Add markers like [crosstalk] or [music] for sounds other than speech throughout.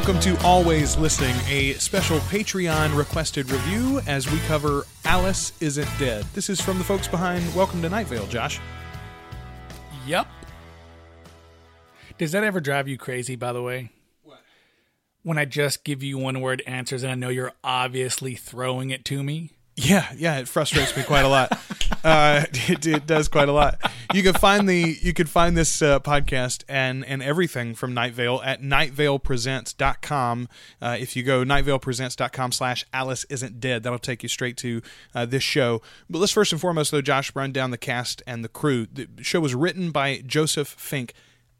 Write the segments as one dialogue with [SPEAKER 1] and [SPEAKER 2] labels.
[SPEAKER 1] Welcome to Always Listening, a special Patreon requested review as we cover Alice Isn't Dead. This is from the folks behind Welcome to Night Vale, Josh.
[SPEAKER 2] Yep. Does that ever drive you crazy, by the way?
[SPEAKER 1] What?
[SPEAKER 2] When I just give you one word answers and I know you're obviously throwing it to me?
[SPEAKER 1] Yeah, yeah, it frustrates me quite a lot. [laughs] Uh, [laughs] it, it does quite a lot. You can find the you can find this uh, podcast and and everything from Night Vale at nightvalepresents.com. Uh, if you go nightvalepresents.com slash Alice isn't dead, that'll take you straight to uh, this show. But let's first and foremost though, Josh, run down the cast and the crew. The show was written by Joseph Fink.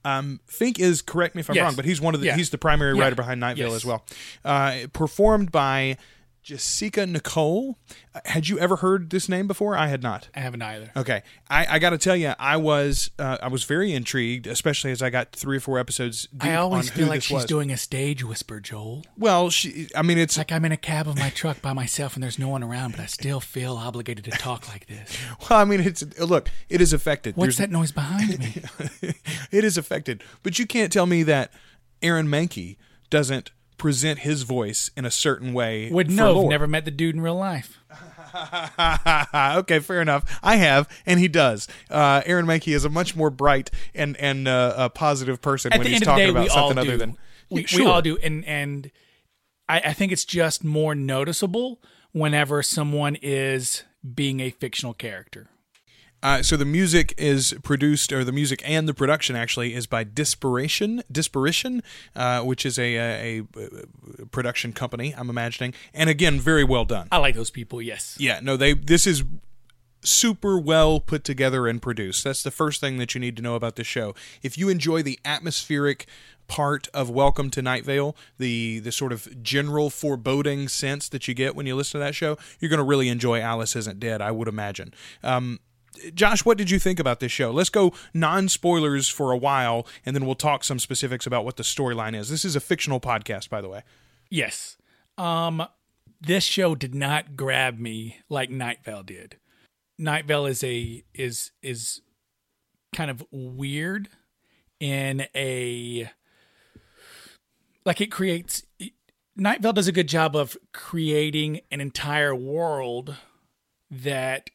[SPEAKER 1] Um, Fink is correct me if I'm
[SPEAKER 2] Yes.
[SPEAKER 1] wrong, but he's one of the
[SPEAKER 2] Yeah.
[SPEAKER 1] he's the primary
[SPEAKER 2] Yeah.
[SPEAKER 1] writer behind Night Vale
[SPEAKER 2] Yes.
[SPEAKER 1] as well. Uh, performed by Jessica Nicole. Uh, Had you ever heard this name before? I had not.
[SPEAKER 2] I haven't either.
[SPEAKER 1] Okay, I, I got to tell you, I was uh, I was very intrigued, especially as I got three or four episodes.
[SPEAKER 2] I always feel like she's
[SPEAKER 1] was.
[SPEAKER 2] doing a stage whisper, Joel.
[SPEAKER 1] Well, she. I mean, it's
[SPEAKER 2] Like I'm in a cab of my truck by myself and there's no one around, but I still feel obligated to talk like this. [laughs]
[SPEAKER 1] well, I mean, it's look, it is affected.
[SPEAKER 2] What's
[SPEAKER 1] There's-
[SPEAKER 2] that noise behind me? [laughs]
[SPEAKER 1] it is affected, but you can't tell me that Aaron Mahnke doesn't present his voice in a certain way.
[SPEAKER 2] Would know. Never met the dude in real life. [laughs]
[SPEAKER 1] okay, fair enough. I have, and he does. Uh, Aaron Mahnke is a much more bright and and uh, a positive person
[SPEAKER 2] At
[SPEAKER 1] when he's
[SPEAKER 2] end of the
[SPEAKER 1] talking
[SPEAKER 2] day,
[SPEAKER 1] about
[SPEAKER 2] we all
[SPEAKER 1] something
[SPEAKER 2] do.
[SPEAKER 1] other than
[SPEAKER 2] we,
[SPEAKER 1] Sure.
[SPEAKER 2] we all do, and and I, I think it's just more noticeable whenever someone is being a fictional character.
[SPEAKER 1] Uh, so the music is produced, or the music and the production actually is by Dispiration, Disparition, uh, which is a, a, a production company. I'm imagining, and again, very well done.
[SPEAKER 2] I like those people. Yes.
[SPEAKER 1] Yeah, no, they. This is super well put together and produced. That's the first thing that you need to know about this show. If you enjoy the atmospheric part of Welcome to Night Vale, the the sort of general foreboding sense that you get when you listen to that show, you're going to really enjoy Alice Isn't Dead, I would imagine. Um, Josh, what did you think about this show? Let's go non spoilers for a while, and then we'll talk some specifics about what the storyline is. This is a fictional podcast, by the way.
[SPEAKER 2] Yes. Um, this show did not grab me like Night Vale did. Night Vale is a is is kind of weird in a like it creates Night Vale does a good job of creating an entire world that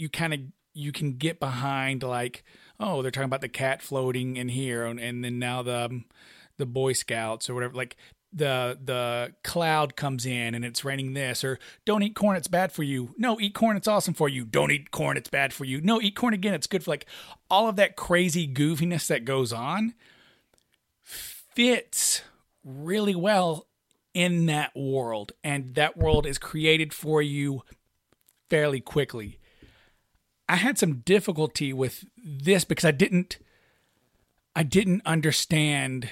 [SPEAKER 2] you kind of you can get behind like oh they're talking about the cat floating in here and, and then now the um, the boy scouts or whatever like the the cloud comes in and it's raining this or don't eat corn it's bad for you. No eat corn it's awesome for you. Don't eat corn it's bad for you. No eat corn again it's good for like all of that crazy goofiness that goes on fits really well in that world and that world is created for you fairly quickly I had some difficulty with this because I didn't I didn't understand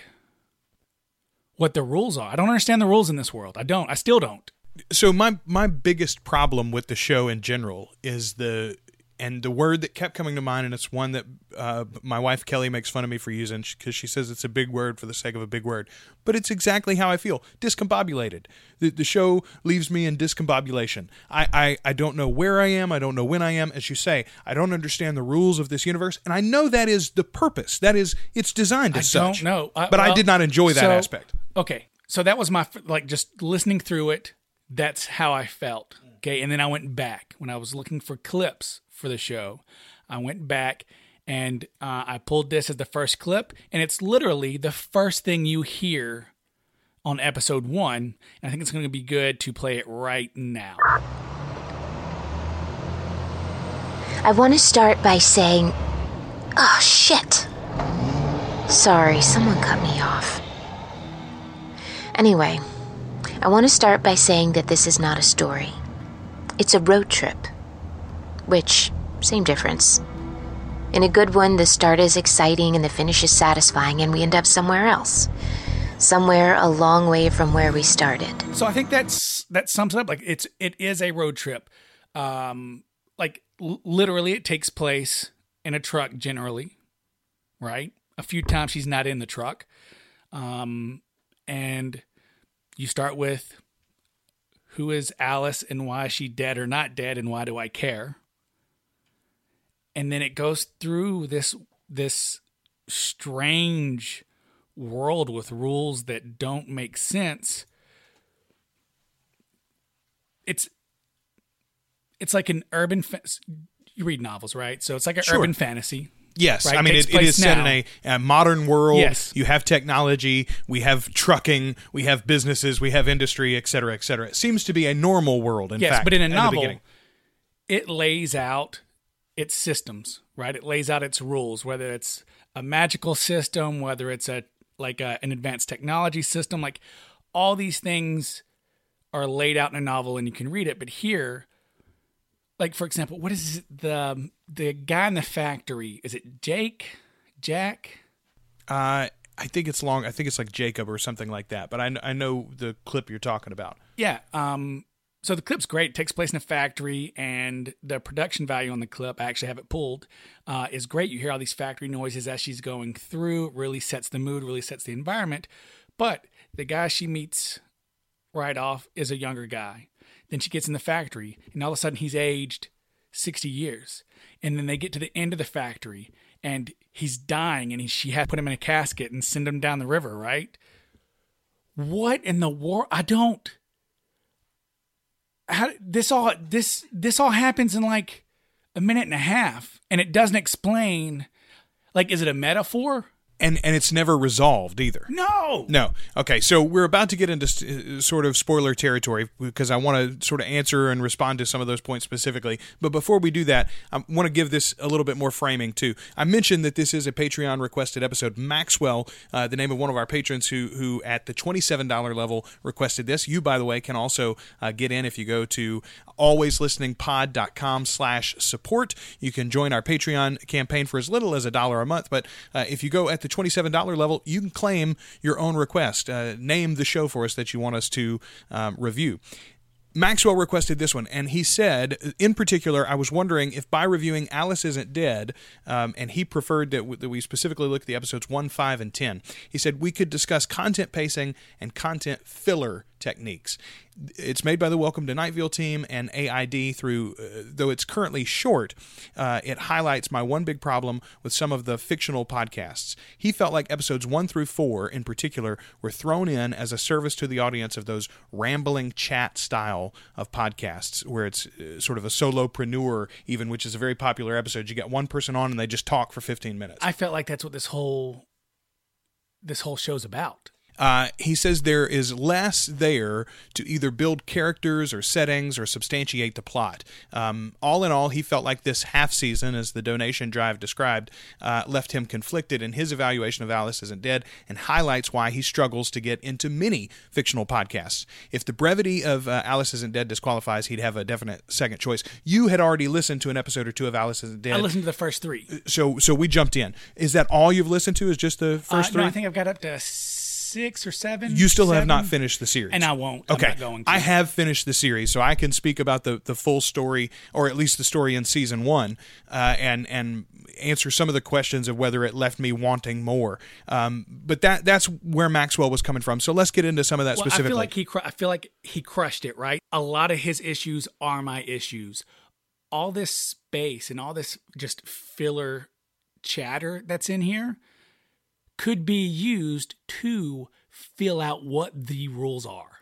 [SPEAKER 2] what the rules are. I don't understand the rules in this world. I don't. I still don't.
[SPEAKER 1] so my my biggest problem with the show in general is the and the word that kept coming to mind and it's one that uh, my wife kelly makes fun of me for using because she says it's a big word for the sake of a big word. But it's exactly how i feel. Discombobulated. The, the show leaves me in discombobulation. I, I i don't know where i am. I don't know when i am. As you say i don't understand the rules of this universe and i know that is the purpose. That is it's designed as
[SPEAKER 2] I
[SPEAKER 1] such.
[SPEAKER 2] don't know. I-
[SPEAKER 1] but i did not enjoy that
[SPEAKER 2] so-
[SPEAKER 1] aspect.
[SPEAKER 2] Okay. So that was my like just listening through it, that's how I felt. Okay? And then I went back when I was looking for clips for the show. I went back and uh, I pulled this as the first clip and it's literally the first thing you hear on episode 1 and I think it's going to be good to play it right now.
[SPEAKER 3] I want to start by saying, oh shit. Sorry, someone cut me off. Anyway, I want to start by saying that this is not a story. It's a road trip. Which, same difference. In a good one, the start is exciting and the finish is satisfying, and we end up somewhere else. Somewhere a long way from where we started.
[SPEAKER 2] So I think that's that sums it up. Like it's it is a road trip. Um, like l- literally, it takes place in a truck generally, right? A few times she's not in the truck, um, and you start with who is Alice and why is she dead or not dead and why do I care? And then it goes through this this strange world with rules that don't make sense. It's it's like an urban. Fa- you read novels, right? So it's like an
[SPEAKER 1] Sure.
[SPEAKER 2] urban fantasy.
[SPEAKER 1] Yes,
[SPEAKER 2] Right,
[SPEAKER 1] I mean it, it is
[SPEAKER 2] place
[SPEAKER 1] set in a, a modern world.
[SPEAKER 2] Yes.
[SPEAKER 1] You have technology, we have trucking, we have businesses, we have industry, et cetera, et cetera. It seems to be a normal world. In
[SPEAKER 2] yes,
[SPEAKER 1] fact,
[SPEAKER 2] but in a novel, it lays out its systems, right? It lays out its rules, whether it's a magical system, whether it's a like a, an advanced technology system, like all these things are laid out in a novel and you can read it. But here, like for example, what is the the guy in the factory? Is it Jake? Jack?
[SPEAKER 1] Uh, I think it's long. I think it's like Jacob or something like that. But I, I know the clip you're talking about.
[SPEAKER 2] Yeah. Um, so the clip's great. It takes place in a factory, and the production value on the clip, I actually have it pulled, uh, is great. You hear all these factory noises as she's going through. It really sets the mood, really sets the environment. But the guy she meets right off is a younger guy. Then she gets in the factory, and all of a sudden he's aged 60 years. And then they get to the end of the factory, and he's dying, and he, she had to put him in a casket and send him down the river, right? What in the world? I don't how this all this this all happens in like a minute and a half and it doesn't explain like is it a metaphor
[SPEAKER 1] And and it's never resolved either.
[SPEAKER 2] no
[SPEAKER 1] No. Okay, so we're about to get into uh, sort of spoiler territory because I want to sort of answer and respond to some of those points specifically. But before we do that, I want to give this a little bit more framing too. I mentioned that this is a Patreon requested episode. Maxwell, uh, the name of one of our patrons who who at the twenty seven dollar level requested this. You, by the way, can also uh, get in if you go to alwayslisteningpod.com slash support. You can join our Patreon campaign for as little as a dollar a month. But uh, if you go at the $27 level, you can claim your own request. Uh, name the show for us that you want us to um, review. Maxwell requested this one, and he said, in particular, I was wondering if by reviewing Alice Isn't Dead, um, and he preferred that, w- that we specifically look at the episodes 1, 5, and 10, he said we could discuss content pacing and content filler techniques. It's made by the Welcome to Night Vale team and AID through, uh, though it's currently short, uh, it highlights my one big problem with some of the fictional podcasts. He felt like episodes 1 through 4, in particular, were thrown in as a service to the audience of those rambling chat style of podcasts where it's uh, sort of a solopreneur, even, which is a very popular episode. You get one person on and they just talk for 15 minutes.
[SPEAKER 2] i felt like that's what this whole this whole show's about
[SPEAKER 1] Uh, he says there is less there to either build characters or settings or substantiate the plot. Um, all in all, he felt like this half season, as the donation drive described, uh, left him conflicted in his evaluation of Alice Isn't Dead and highlights why he struggles to get into many fictional podcasts. If the brevity of uh, Alice Isn't Dead disqualifies, he'd have a definite second choice. You had already listened to an episode or two of Alice Isn't Dead.
[SPEAKER 2] i listened to the first three
[SPEAKER 1] so, so we jumped in. Is that all you've listened to? Is just the
[SPEAKER 2] Uh,
[SPEAKER 1] first
[SPEAKER 2] no,
[SPEAKER 1] three?
[SPEAKER 2] i think i've got up to six or seven
[SPEAKER 1] You still have not finished the series,
[SPEAKER 2] and i won't I'm
[SPEAKER 1] Okay,
[SPEAKER 2] not going to.
[SPEAKER 1] I have finished the series, so I can speak about the, the full story, or at least the story in season one, uh, and and answer some of the questions of whether it left me wanting more. Um, but that that's where Maxwell was coming from. So let's get into some of that
[SPEAKER 2] Well,
[SPEAKER 1] specifically.
[SPEAKER 2] I feel like he cru- I feel like he crushed it, right? A lot of his issues are my issues. All this space and all this just filler chatter that's in here could be used to fill out what the rules are.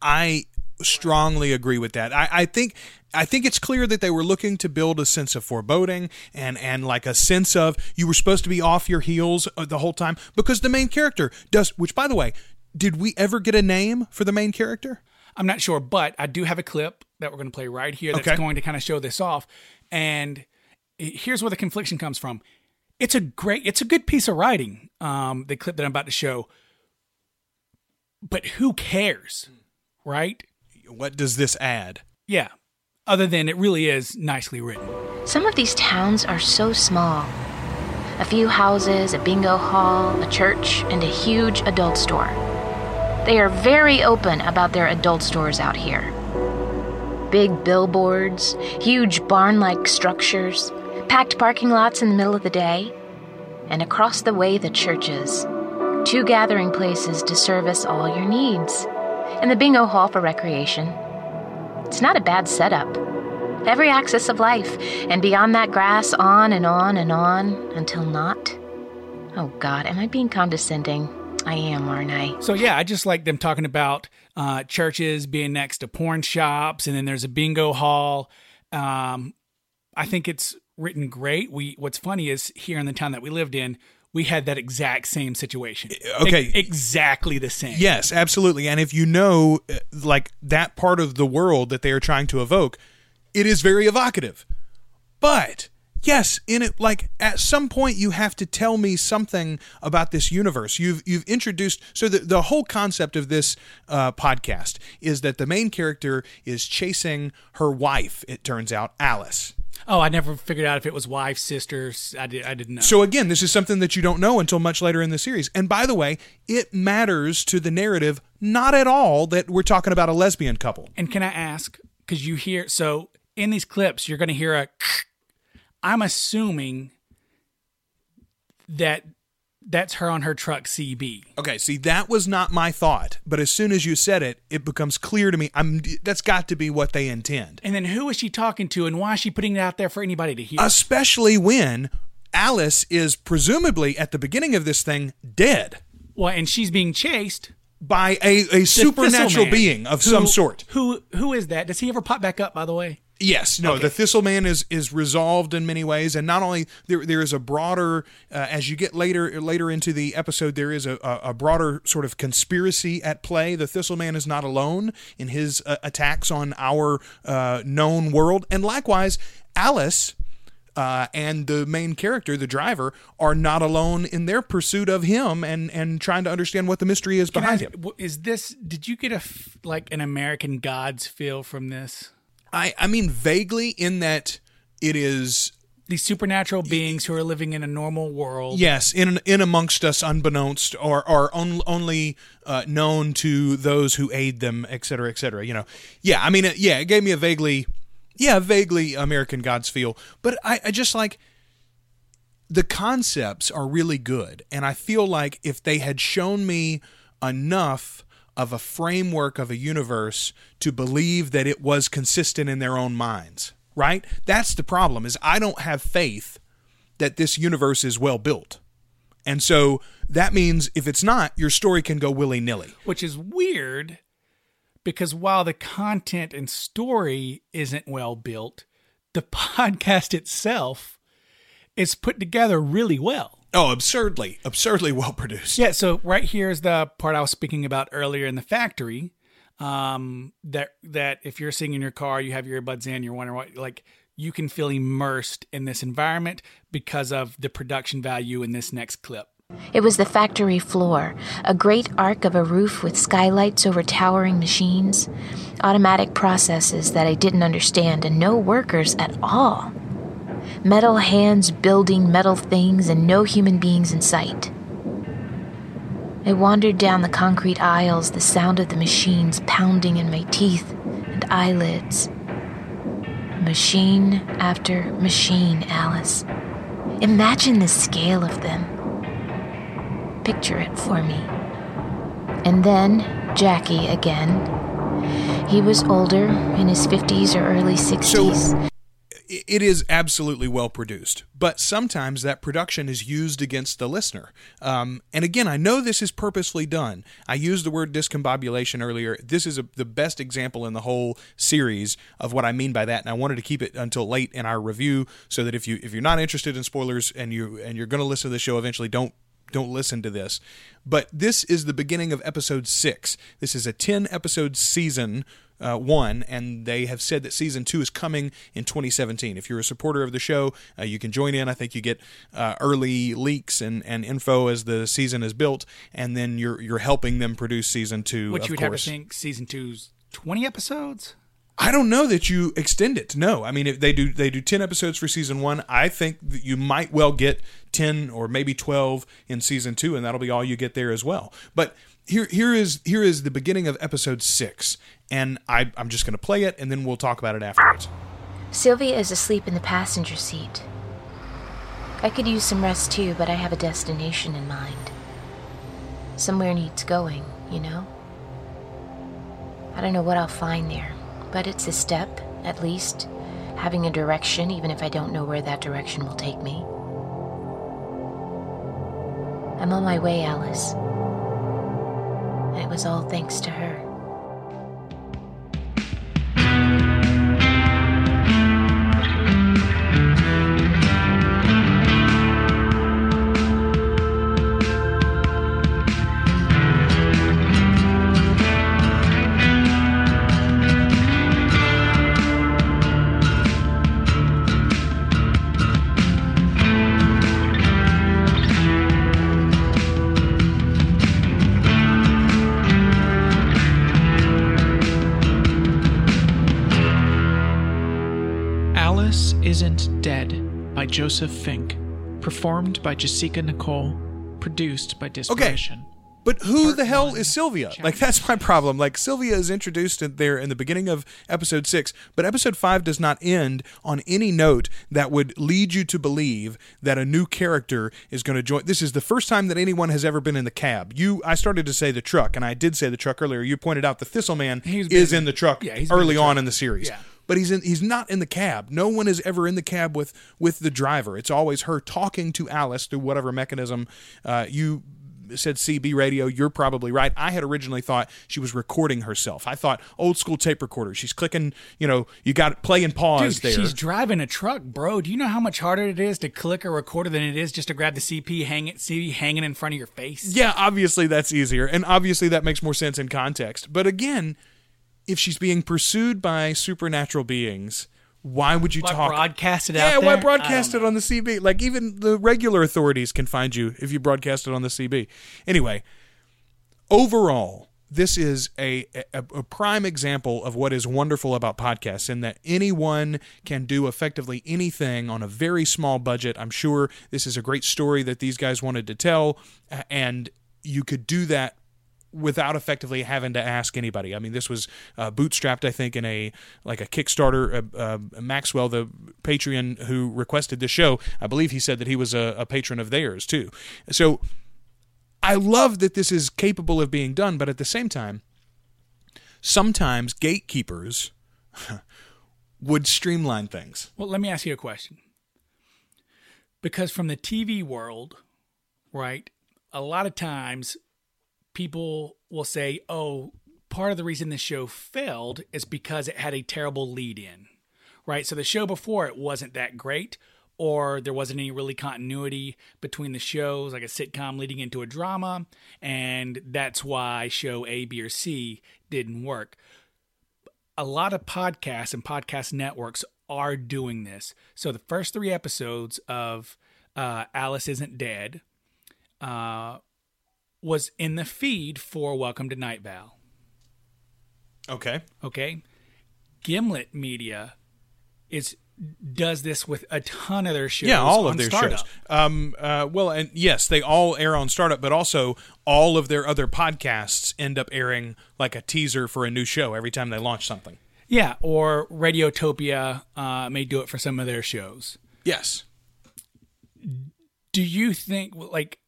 [SPEAKER 1] I strongly agree with that. I, I think I think it's clear that they were looking to build a sense of foreboding and and like a sense of you were supposed to be off your heels uh, the whole time because the main character does. Which, by the way, did we ever get a name for the main character?
[SPEAKER 2] I'm not sure, but I do have a clip that we're going to play right here that's
[SPEAKER 1] Okay.
[SPEAKER 2] going to kind of show this off. And here's where the confliction comes from. It's a great, it's a good piece of writing. Um, the clip that I'm about to show, but who cares, right?
[SPEAKER 1] What does this add?
[SPEAKER 2] Yeah. Other than it really is nicely written.
[SPEAKER 3] Some of these towns are so small. A few houses, a bingo hall, a church, and a huge adult store. They are very open about their adult stores out here. Big billboards, huge barn like structures, packed parking lots in the middle of the day, and across the way, the churches. Two gathering places to service all your needs, and the bingo hall for recreation. It's not a bad setup every axis of life, and beyond that grass, on and on and on until not. Oh God, am I being condescending? I am, aren't I?
[SPEAKER 2] So yeah, I just like them talking about uh, churches being next to porn shops, and then there's a bingo hall. Um, I think it's written great. We what's funny is here in the town that we lived in, we had that exact same situation.
[SPEAKER 1] Okay.
[SPEAKER 2] E- exactly the same.
[SPEAKER 1] Yes, absolutely. And if you know, uh, like, that part of the world that they are trying to evoke, it is very evocative. But. Yes, in it like at some point you have to tell me something about this universe. You've you've introduced so the the whole concept of this uh, podcast is that the main character is chasing her wife. It turns out Alice.
[SPEAKER 2] Oh, I never figured out if it was wife, sisters. I did. I didn't know.
[SPEAKER 1] So again, this is something that you don't know until much later in the series. And by the way, it matters to the narrative not at all that we're talking about a lesbian couple.
[SPEAKER 2] And can I ask? Because you hear so in these clips, you're going to hear a. I'm assuming that that's her on her truck CB.
[SPEAKER 1] Okay, see that was not my thought, but as soon as you said it, it becomes clear to me. I'm that's got to be what they intend.
[SPEAKER 2] And then who is she talking to, and why is she putting it out there for anybody to hear?
[SPEAKER 1] Especially when Alice is presumably at the beginning of this thing dead
[SPEAKER 2] well, and she's being chased.
[SPEAKER 1] by a, a supernatural being of
[SPEAKER 2] who-
[SPEAKER 1] some sort.
[SPEAKER 2] Who who is that? Does he ever pop back up? By the way,
[SPEAKER 1] Yes, no, the Thistle Man is is resolved in many ways, and not only there there is a broader uh, as you get later later into the episode, there is a, a, broader sort of conspiracy at play. The Thistle Man is not alone in his uh, attacks on our uh, known world, and likewise, Alice. Uh, and the main character, the driver, are not alone in their pursuit of him and, and trying to understand what the mystery is
[SPEAKER 2] Can
[SPEAKER 1] behind
[SPEAKER 2] ask,
[SPEAKER 1] him.
[SPEAKER 2] is this? Did you get a like an American Gods feel from this?
[SPEAKER 1] I, I mean, vaguely in that it is
[SPEAKER 2] These supernatural beings who are living in a normal world.
[SPEAKER 1] Yes, in in amongst us, unbeknownst, or or on, only uh, known to those who aid them, et cetera, et cetera. You know, yeah. I mean, it, yeah, it gave me a vaguely, yeah, vaguely American Gods feel, but I, I just like the concepts are really good, and I feel like if they had shown me enough of a framework of a universe to believe that it was consistent in their own minds, right? That's the problem. Is I don't have faith that this universe is well built. And so that means if it's not, your story can go willy nilly.
[SPEAKER 2] which is weird because while the content and story isn't well built, the [laughs] podcast itself is put together really well.
[SPEAKER 1] Oh, absurdly, absurdly well produced.
[SPEAKER 2] Yeah, so right here is the part I was speaking about earlier in the factory. Um, that that if you're sitting in your car, you have your earbuds in, you're wondering what like you can feel immersed in this environment because of the production value in this next clip.
[SPEAKER 3] It was the factory floor, a great arc of a roof with skylights over towering machines, automatic processes that I didn't understand, and no workers at all. Metal hands building metal things and no human beings in sight. I wandered down the concrete aisles, the sound of the machines pounding in my teeth and eyelids. Machine after machine, Alice. Imagine the scale of them. Picture it for me. And then Jackie again. He was older, in his 50s or early 60s.
[SPEAKER 1] I- It is absolutely well produced, but sometimes that production is used against the listener. Um, and again, I know this is purposely done. I used the word discombobulation earlier. This is a, the best example in the whole series of what I mean by that, and I wanted to keep it until late in our review so that if you if you're not interested in spoilers and you and you're going to listen to the show eventually, don't don't listen to this. But this is the beginning of episode six. This is a 10 episode season uh, one, and they have said that season two is coming in 2017. If you're a supporter of the show, uh, you can join in. I think you get uh, early leaks and, and info as the season is built, and then you're you're helping them produce season two.
[SPEAKER 2] Which
[SPEAKER 1] of
[SPEAKER 2] you would
[SPEAKER 1] course.
[SPEAKER 2] have to think season two's twenty episodes.
[SPEAKER 1] I don't know that you extend it. No, I mean if they do they do ten episodes for season one. I think that you might well get ten or maybe twelve in season two, and that'll be all you get there as well. But here here is here is the beginning of episode six, and I I'm just going to play it, and then we'll talk about it afterwards.
[SPEAKER 3] Sylvia is asleep in the passenger seat. I could use some rest too, but I have a destination in mind. Somewhere needs going, you know? I don't know what I'll find there, but it's a step, at least, having a direction, even if I don't know where that direction will take me. I'm on my way, Alice. And it was all thanks to her.
[SPEAKER 4] By Joseph Fink. Performed by Jessica Nicole. Produced by Disparition.
[SPEAKER 1] But who
[SPEAKER 4] Part
[SPEAKER 1] the hell
[SPEAKER 4] one,
[SPEAKER 1] is Sylvia?
[SPEAKER 4] chapter
[SPEAKER 1] Like that's my problem. Like Sylvia is introduced in there in the beginning of episode 6, but episode 5 does not end on any note that would lead you to believe that a new character is going to join. This is the first time that anyone has ever been in the cab. You I started to say the truck and I did say the truck earlier. You pointed out the Thistleman is in the truck
[SPEAKER 2] yeah, he's been in
[SPEAKER 1] early
[SPEAKER 2] the
[SPEAKER 1] on in the series.
[SPEAKER 2] Yeah.
[SPEAKER 1] But he's in, he's not in the cab. No one is ever in the cab with with the driver. It's always her talking to Alice through whatever mechanism uh, you said CB radio. You're probably right. I had originally thought she was recording herself. I thought old school tape recorder. She's clicking. You know, you got play and pause
[SPEAKER 2] Dude,
[SPEAKER 1] there.
[SPEAKER 2] she's driving a truck, bro. Do you know how much harder it is to click a recorder than it is just to grab the CP hang it, CD hanging in front of your face?
[SPEAKER 1] yeah, obviously that's easier, and obviously that makes more sense in context. But again, if she's being pursued by supernatural beings. Why would you
[SPEAKER 2] Why
[SPEAKER 1] talk?
[SPEAKER 2] broadcast it
[SPEAKER 1] Yeah,
[SPEAKER 2] out
[SPEAKER 1] why broadcast it on the CB? Like even the regular authorities can find you if you broadcast it on the CB. Anyway, overall, this is a, a, a prime example of what is wonderful about podcasts in that anyone can do effectively anything on a very small budget. I'm sure this is a great story that these guys wanted to tell, and you could do that without effectively having to ask anybody. I mean, this was uh, bootstrapped, I think, in a like a Kickstarter. Uh, uh, Maxwell, the Patreon who requested the show, I believe he said that he was a, a patron of theirs too. So I love that this is capable of being done, but at the same time, sometimes gatekeepers [laughs] would streamline things.
[SPEAKER 2] Well, let me ask you a question. Because from the TV world, right, a lot of times people will say, oh, part of the reason this show failed is because it had a terrible lead in, right? So the show before it wasn't that great, or there wasn't any really continuity between the shows, like a sitcom leading into a drama, and that's why show A, B, or C didn't work a lot of podcasts and podcast networks are doing this. So the first three episodes of uh, Alice Isn't Dead uh, was in the feed for Welcome to Night Vale.
[SPEAKER 1] Okay.
[SPEAKER 2] Okay, Gimlet Media is does this with a ton of their shows.
[SPEAKER 1] Yeah, all of their
[SPEAKER 2] Startup.
[SPEAKER 1] shows. Um, uh, well, and yes, they all air on Startup, but also all of their other podcasts end up airing like a teaser for a new show every time they launch something.
[SPEAKER 2] Yeah, or Radiotopia uh, may do it for some of their shows.
[SPEAKER 1] Yes.
[SPEAKER 2] do you think like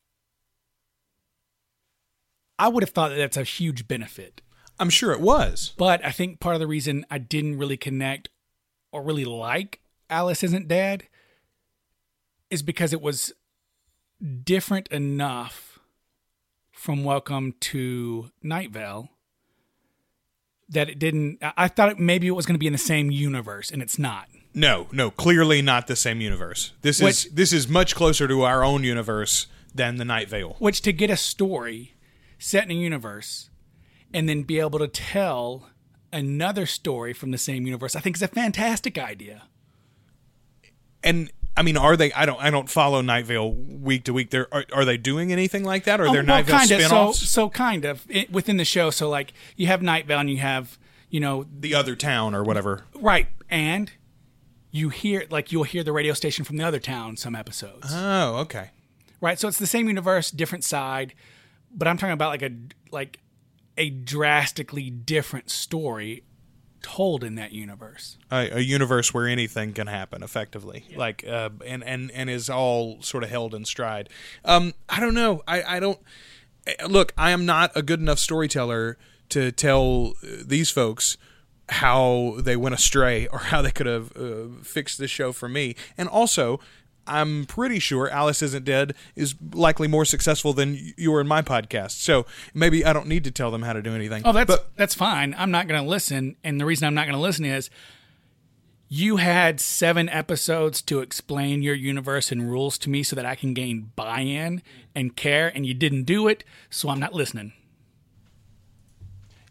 [SPEAKER 2] I would have thought that that's a huge benefit.
[SPEAKER 1] I'm sure it was.
[SPEAKER 2] But I think part of the reason I didn't really connect or really like Alice Isn't Dead is because it was different enough from Welcome to Night Vale that it didn't I thought it, maybe it was going to be in the same universe and it's not.
[SPEAKER 1] No, no, clearly not the same universe. This
[SPEAKER 2] Which-
[SPEAKER 1] is this is much closer to our own universe than the Night Vale.
[SPEAKER 2] Which to get a story set in a universe and then be able to tell another story from the same universe, I think is a fantastic idea.
[SPEAKER 1] And I mean, are they? I don't. I don't follow Night Vale week to week. There are, are they doing anything like that? Are oh, there
[SPEAKER 2] Oh,
[SPEAKER 1] Night Vale
[SPEAKER 2] kinda,
[SPEAKER 1] spinoffs?
[SPEAKER 2] So, so kind of it, within the show. So like you have Night Vale and you have you know
[SPEAKER 1] the other town or whatever.
[SPEAKER 2] right and you hear like you'll hear the radio station from the other town some episodes
[SPEAKER 1] Oh, okay.
[SPEAKER 2] right. So it's the same universe, different side, but I'm talking about like a like a drastically different story told in that universe.
[SPEAKER 1] A, a universe where anything can happen, effectively, like uh, and and and is all sort of held in stride. Um, I don't know. I I don't eh, look. I am not a good enough storyteller to tell uh, these folks how they went astray or how they could have uh, fixed this show for me. And also, I'm pretty sure Alice Isn't Dead is likely more successful than you are in my podcast. So maybe I don't need to tell them how to do anything.
[SPEAKER 2] Oh, that's
[SPEAKER 1] But
[SPEAKER 2] that's fine. I'm not going to listen, and the reason I'm not going to listen is you had seven episodes to explain your universe and rules to me so that I can gain buy-in and care, and you didn't do it, so I'm not listening.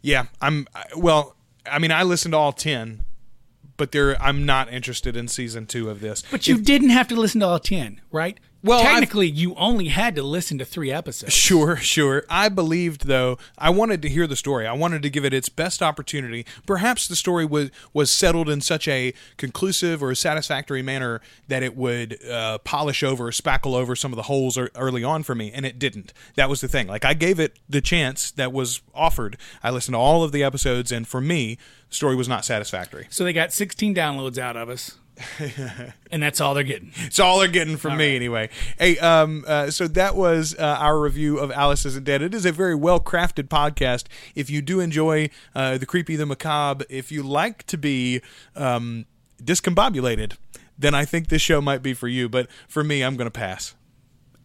[SPEAKER 1] yeah, I'm well. I mean, I listened to all ten, but there I'm not interested in season two of this.
[SPEAKER 2] But you didn't have to listen to all ten, right?
[SPEAKER 1] Well, I've-
[SPEAKER 2] technically, you only had to listen to three episodes.
[SPEAKER 1] Sure, sure. I believed though. I wanted to hear the story. I wanted to give it its best opportunity. Perhaps the story was was settled in such a conclusive or satisfactory manner that it would uh, polish over, spackle over some of the holes ear- early on for me, and it didn't. That was the thing. Like I gave it the chance that was offered. I listened to all of the episodes, and for me, the story was not satisfactory.
[SPEAKER 2] So they got 16 downloads out of us, [laughs] and that's all they're getting.
[SPEAKER 1] It's all they're getting from me anyway. Hey, um, uh, so that was uh, our review of Alice Isn't Dead. It is a very well crafted podcast. If you do enjoy uh, the creepy, the macabre, if you like to be um, discombobulated, then I think this show might be for you. But for me, I'm going to pass.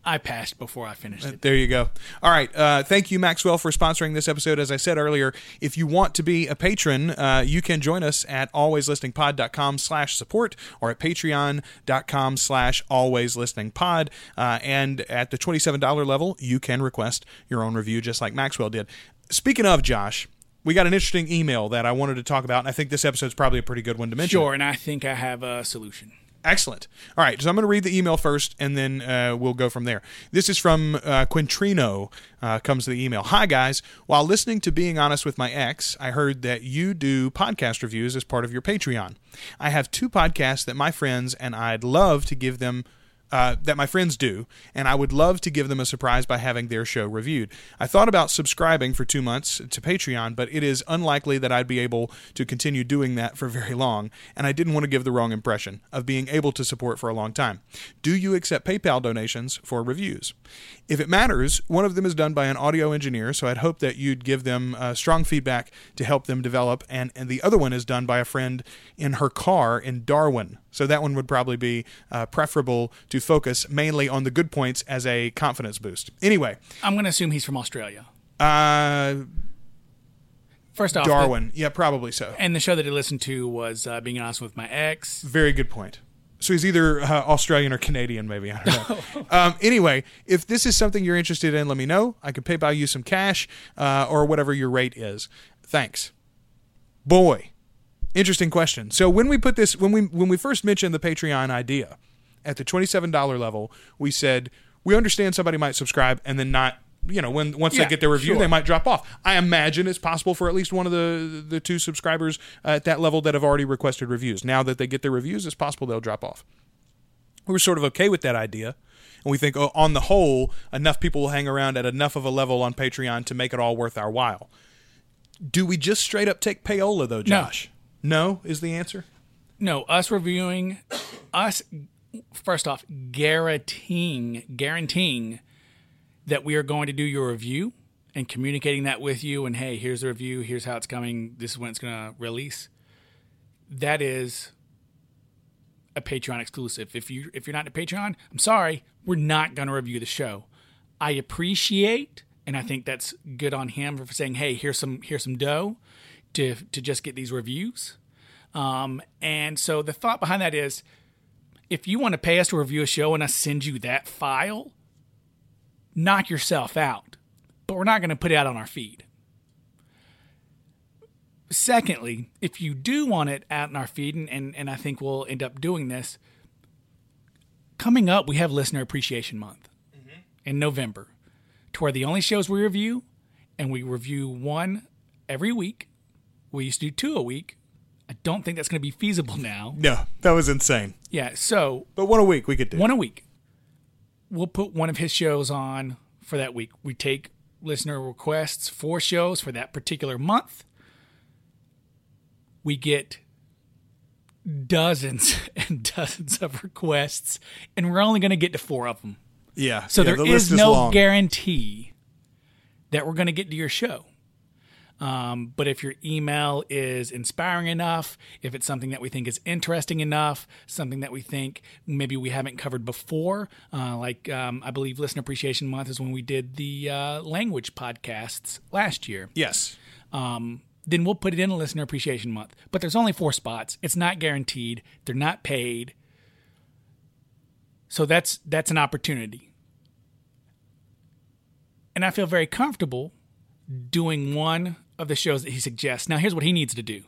[SPEAKER 2] I passed before I finished it.
[SPEAKER 1] There you go. All right. Uh, thank you, Maxwell, for sponsoring this episode. As I said earlier, if you want to be a patron, uh, you can join us at alwayslisteningpod.com slash support or at patreon.com slash alwayslisteningpod. Uh, and at the $27 level, you can request your own review just like Maxwell did. Speaking of, Josh, we got an interesting email that I wanted to talk about, and I think this episode's probably a pretty good one to mention.
[SPEAKER 2] Sure, and I think I have a solution.
[SPEAKER 1] Excellent. All right, so I'm going to read the email first, and then uh, we'll go from there. This is from uh, Quintrino. Uh, comes the email. Hi guys. While listening to Being Honest with My Ex, I heard that you do podcast reviews as part of your Patreon. I have two podcasts that my friends and I'd love to give them. Uh, that my friends do, and I would love to give them a surprise by having their show reviewed. I thought about subscribing for two months to Patreon, but it is unlikely that I'd be able to continue doing that for very long, and I didn't want to give the wrong impression of being able to support for a long time. Do you accept PayPal donations for reviews? If it matters, one of them is done by an audio engineer, so I'd hope that you'd give them uh, strong feedback to help them develop, and, and the other one is done by a friend in her car in Darwin. So that one would probably be uh, preferable to focus mainly on the good points as a confidence boost. Anyway,
[SPEAKER 2] I'm going to assume he's from Australia.
[SPEAKER 1] uh,
[SPEAKER 2] First off,
[SPEAKER 1] Darwin. Yeah, probably so.
[SPEAKER 2] and the show that he listened to was uh, Being Honest with My Ex.
[SPEAKER 1] Very good point. So he's either uh, Australian or Canadian, maybe. I don't know. [laughs] um, anyway, if this is something you're interested in, let me know. I can PayPal you some cash uh, or whatever your rate is. Thanks. Boy, interesting question. So when we put this, when we when we first mentioned the Patreon idea at the twenty seven dollar level, we said we understand somebody might subscribe and then not. You know, when once they get their review,
[SPEAKER 2] sure.
[SPEAKER 1] they might drop off. I imagine it's possible for at least one of the the two subscribers uh, at that level that have already requested reviews. Now that they get their reviews, it's possible they'll drop off. We were sort of okay with that idea, and we think, oh, on the whole, enough people will hang around at enough of a level on Patreon to make it all worth our while. Do we just straight up take payola though, Josh? No, is the answer.
[SPEAKER 2] No, us reviewing, us first off guaranteeing guaranteeing that we are going to do your review and communicating that with you and hey, here's the review, here's how it's coming, this is when it's going to release. That is a Patreon exclusive. If you if you're not a Patreon, I'm sorry, we're not going to review the show. I appreciate and I think that's good on him for saying, "Hey, here's some here's some dough to to just get these reviews." Um, and so the thought behind that is if you want to pay us to review a show and I send you that file, knock yourself out. But we're not going to put it out on our feed. Secondly, if you do want it out in our feed, and, and, and I think we'll end up doing this, coming up, we have Listener Appreciation Month mm-hmm. in November, to where the only shows we review, and we review one every week. We used to do two a week. I don't think that's going to be feasible now. [laughs]
[SPEAKER 1] No, that was insane.
[SPEAKER 2] Yeah, so
[SPEAKER 1] But one a week we could do.
[SPEAKER 2] one a week. We'll put one of his shows on for that week. We take listener requests for shows for that particular month. We get dozens [laughs] and dozens of requests, and we're only going to get to four of them.
[SPEAKER 1] yeah.
[SPEAKER 2] So
[SPEAKER 1] yeah,
[SPEAKER 2] there
[SPEAKER 1] the
[SPEAKER 2] is no guarantee that we're going to get to your show. Um, but if your email is inspiring enough, if it's something that we think is interesting enough, something that we think maybe we haven't covered before, uh, like um, I believe Listener Appreciation Month is when we did the uh, language podcasts last year.
[SPEAKER 1] Yes.
[SPEAKER 2] Um, then we'll put it in a Listener Appreciation Month. But there's only four spots. It's not guaranteed. They're not paid. So that's that's an opportunity. And I feel very comfortable doing one of the shows that he suggests. Now, here's what he needs to do.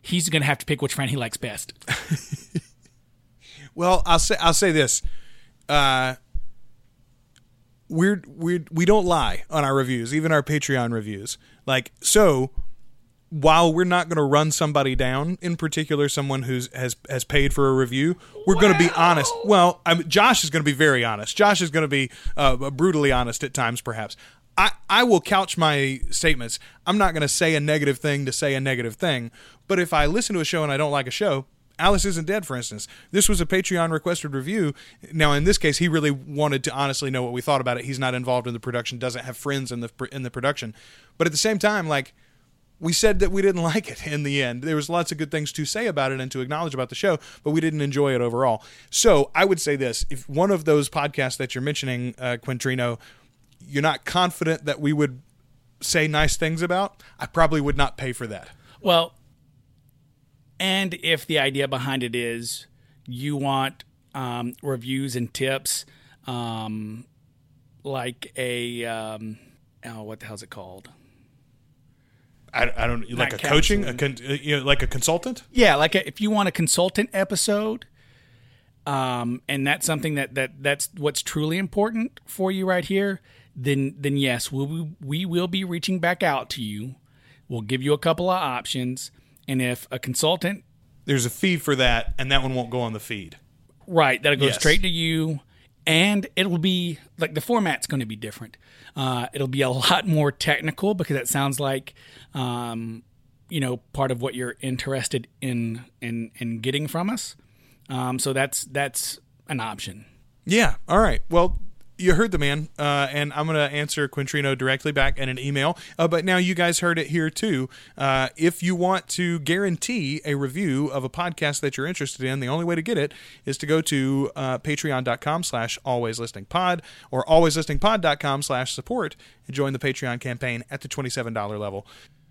[SPEAKER 2] He's going to have to pick which friend he likes best. [laughs]
[SPEAKER 1] well, I'll say I'll say this. Uh, we're we we don't lie on our reviews, even our Patreon reviews. Like so, while we're not going to run somebody down in particular, someone who's has has paid for a review, we're going to be honest. Well, I'm, Josh is going to be very honest. Josh is going to be uh, brutally honest at times, perhaps. I, I will couch my statements. I'm not going to say a negative thing to say a negative thing. But if I listen to a show and I don't like a show, Alice isn't dead, for instance. This was a Patreon requested review. Now, in this case, he really wanted to honestly know what we thought about it. He's not involved in the production, doesn't have friends in the in the production. But at the same time, like we said that we didn't [laughs] like it in the end. There was lots of good things to say about it and to acknowledge about the show, but we didn't enjoy it overall. So I would say this: if one of those podcasts that you're mentioning, uh, Quintrino, you're not confident that we would say nice things about, I probably would not pay for that.
[SPEAKER 2] Well, and if the idea behind it is you want um, reviews and tips, um, like a um, oh, what the hell's it called?
[SPEAKER 1] I, I don't like Not a coaching, a con, you know, like a consultant.
[SPEAKER 2] Yeah, like a, if you want a consultant episode, um, and that's something that that that's what's truly important for you right here then then yes, we will, we will be reaching back out to you. We'll give you a couple of options, and if a consultant,
[SPEAKER 1] there's a fee for that, and that one won't go on the feed.
[SPEAKER 2] Right, that'll go yes. straight to you, and it'll be like the format's going to be different. Uh, it'll be a [laughs] lot more technical because it sounds like, um, you know, part of what you're interested in in in getting from us. Um, so that's that's an option.
[SPEAKER 1] Yeah. All right. Well, you heard the man, uh, and I'm going to answer Quintrino directly back in an email. Uh, but now you guys heard it here too. Uh, if you want to guarantee a review of a podcast that you're interested in, the only way to get it is to go to uh, patreon.com slash always listening pod or alwayslisteningpod.com slash support and join the Patreon campaign at the $27 level.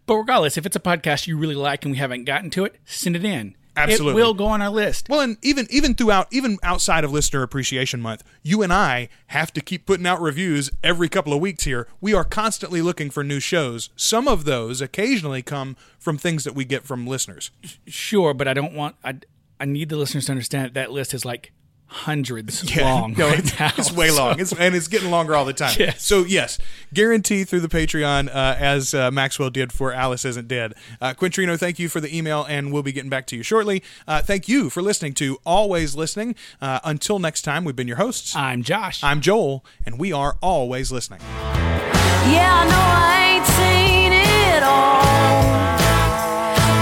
[SPEAKER 2] But regardless, if it's a podcast you really like and we haven't gotten to it, send it in.
[SPEAKER 1] Absolutely.
[SPEAKER 2] It will go on our list.
[SPEAKER 1] Well, and even even throughout, even outside of Listener Appreciation Month, you and I have to keep putting out reviews every couple of weeks here. We are constantly looking for new shows. Some of those occasionally come from things that we get from listeners.
[SPEAKER 2] Sure, but I don't want I I need the listeners to understand that that list is like hundreds [laughs] yeah, long. No,
[SPEAKER 1] it's, it's way long, it's, and it's getting longer all the time. [laughs] Yes. So yes, guarantee through the Patreon, uh, as uh, Maxwell did for Alice Isn't Dead. Uh, Quintrino, thank you for the email, and we'll be getting back to you shortly. Uh, thank you for listening to Always Listening. Uh, until next time, we've been your hosts.
[SPEAKER 2] I'm Josh.
[SPEAKER 1] I'm Joel, and we are always listening.
[SPEAKER 5] Yeah, I know I ain't seen it all,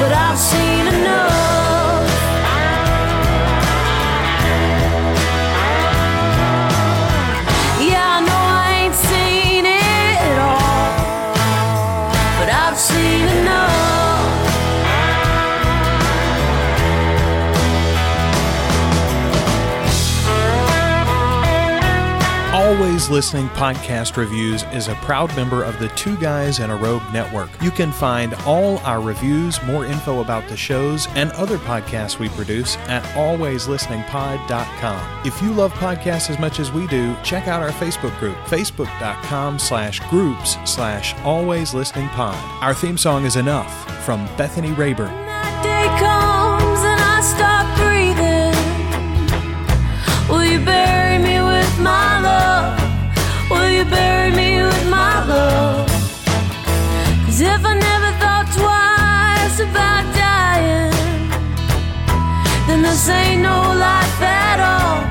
[SPEAKER 5] but I've seen enough.
[SPEAKER 1] Listening Podcast Reviews is a proud member of the Two Guys and a Robe Network. You can find all our reviews, more info about the shows, and other podcasts we produce at alwayslisteningpod.com. If you love podcasts as much as we do, check out our Facebook group, facebook.com slash groups slash always listening pod. Our theme song is Enough from Bethany Rayburn. This ain't no life at all.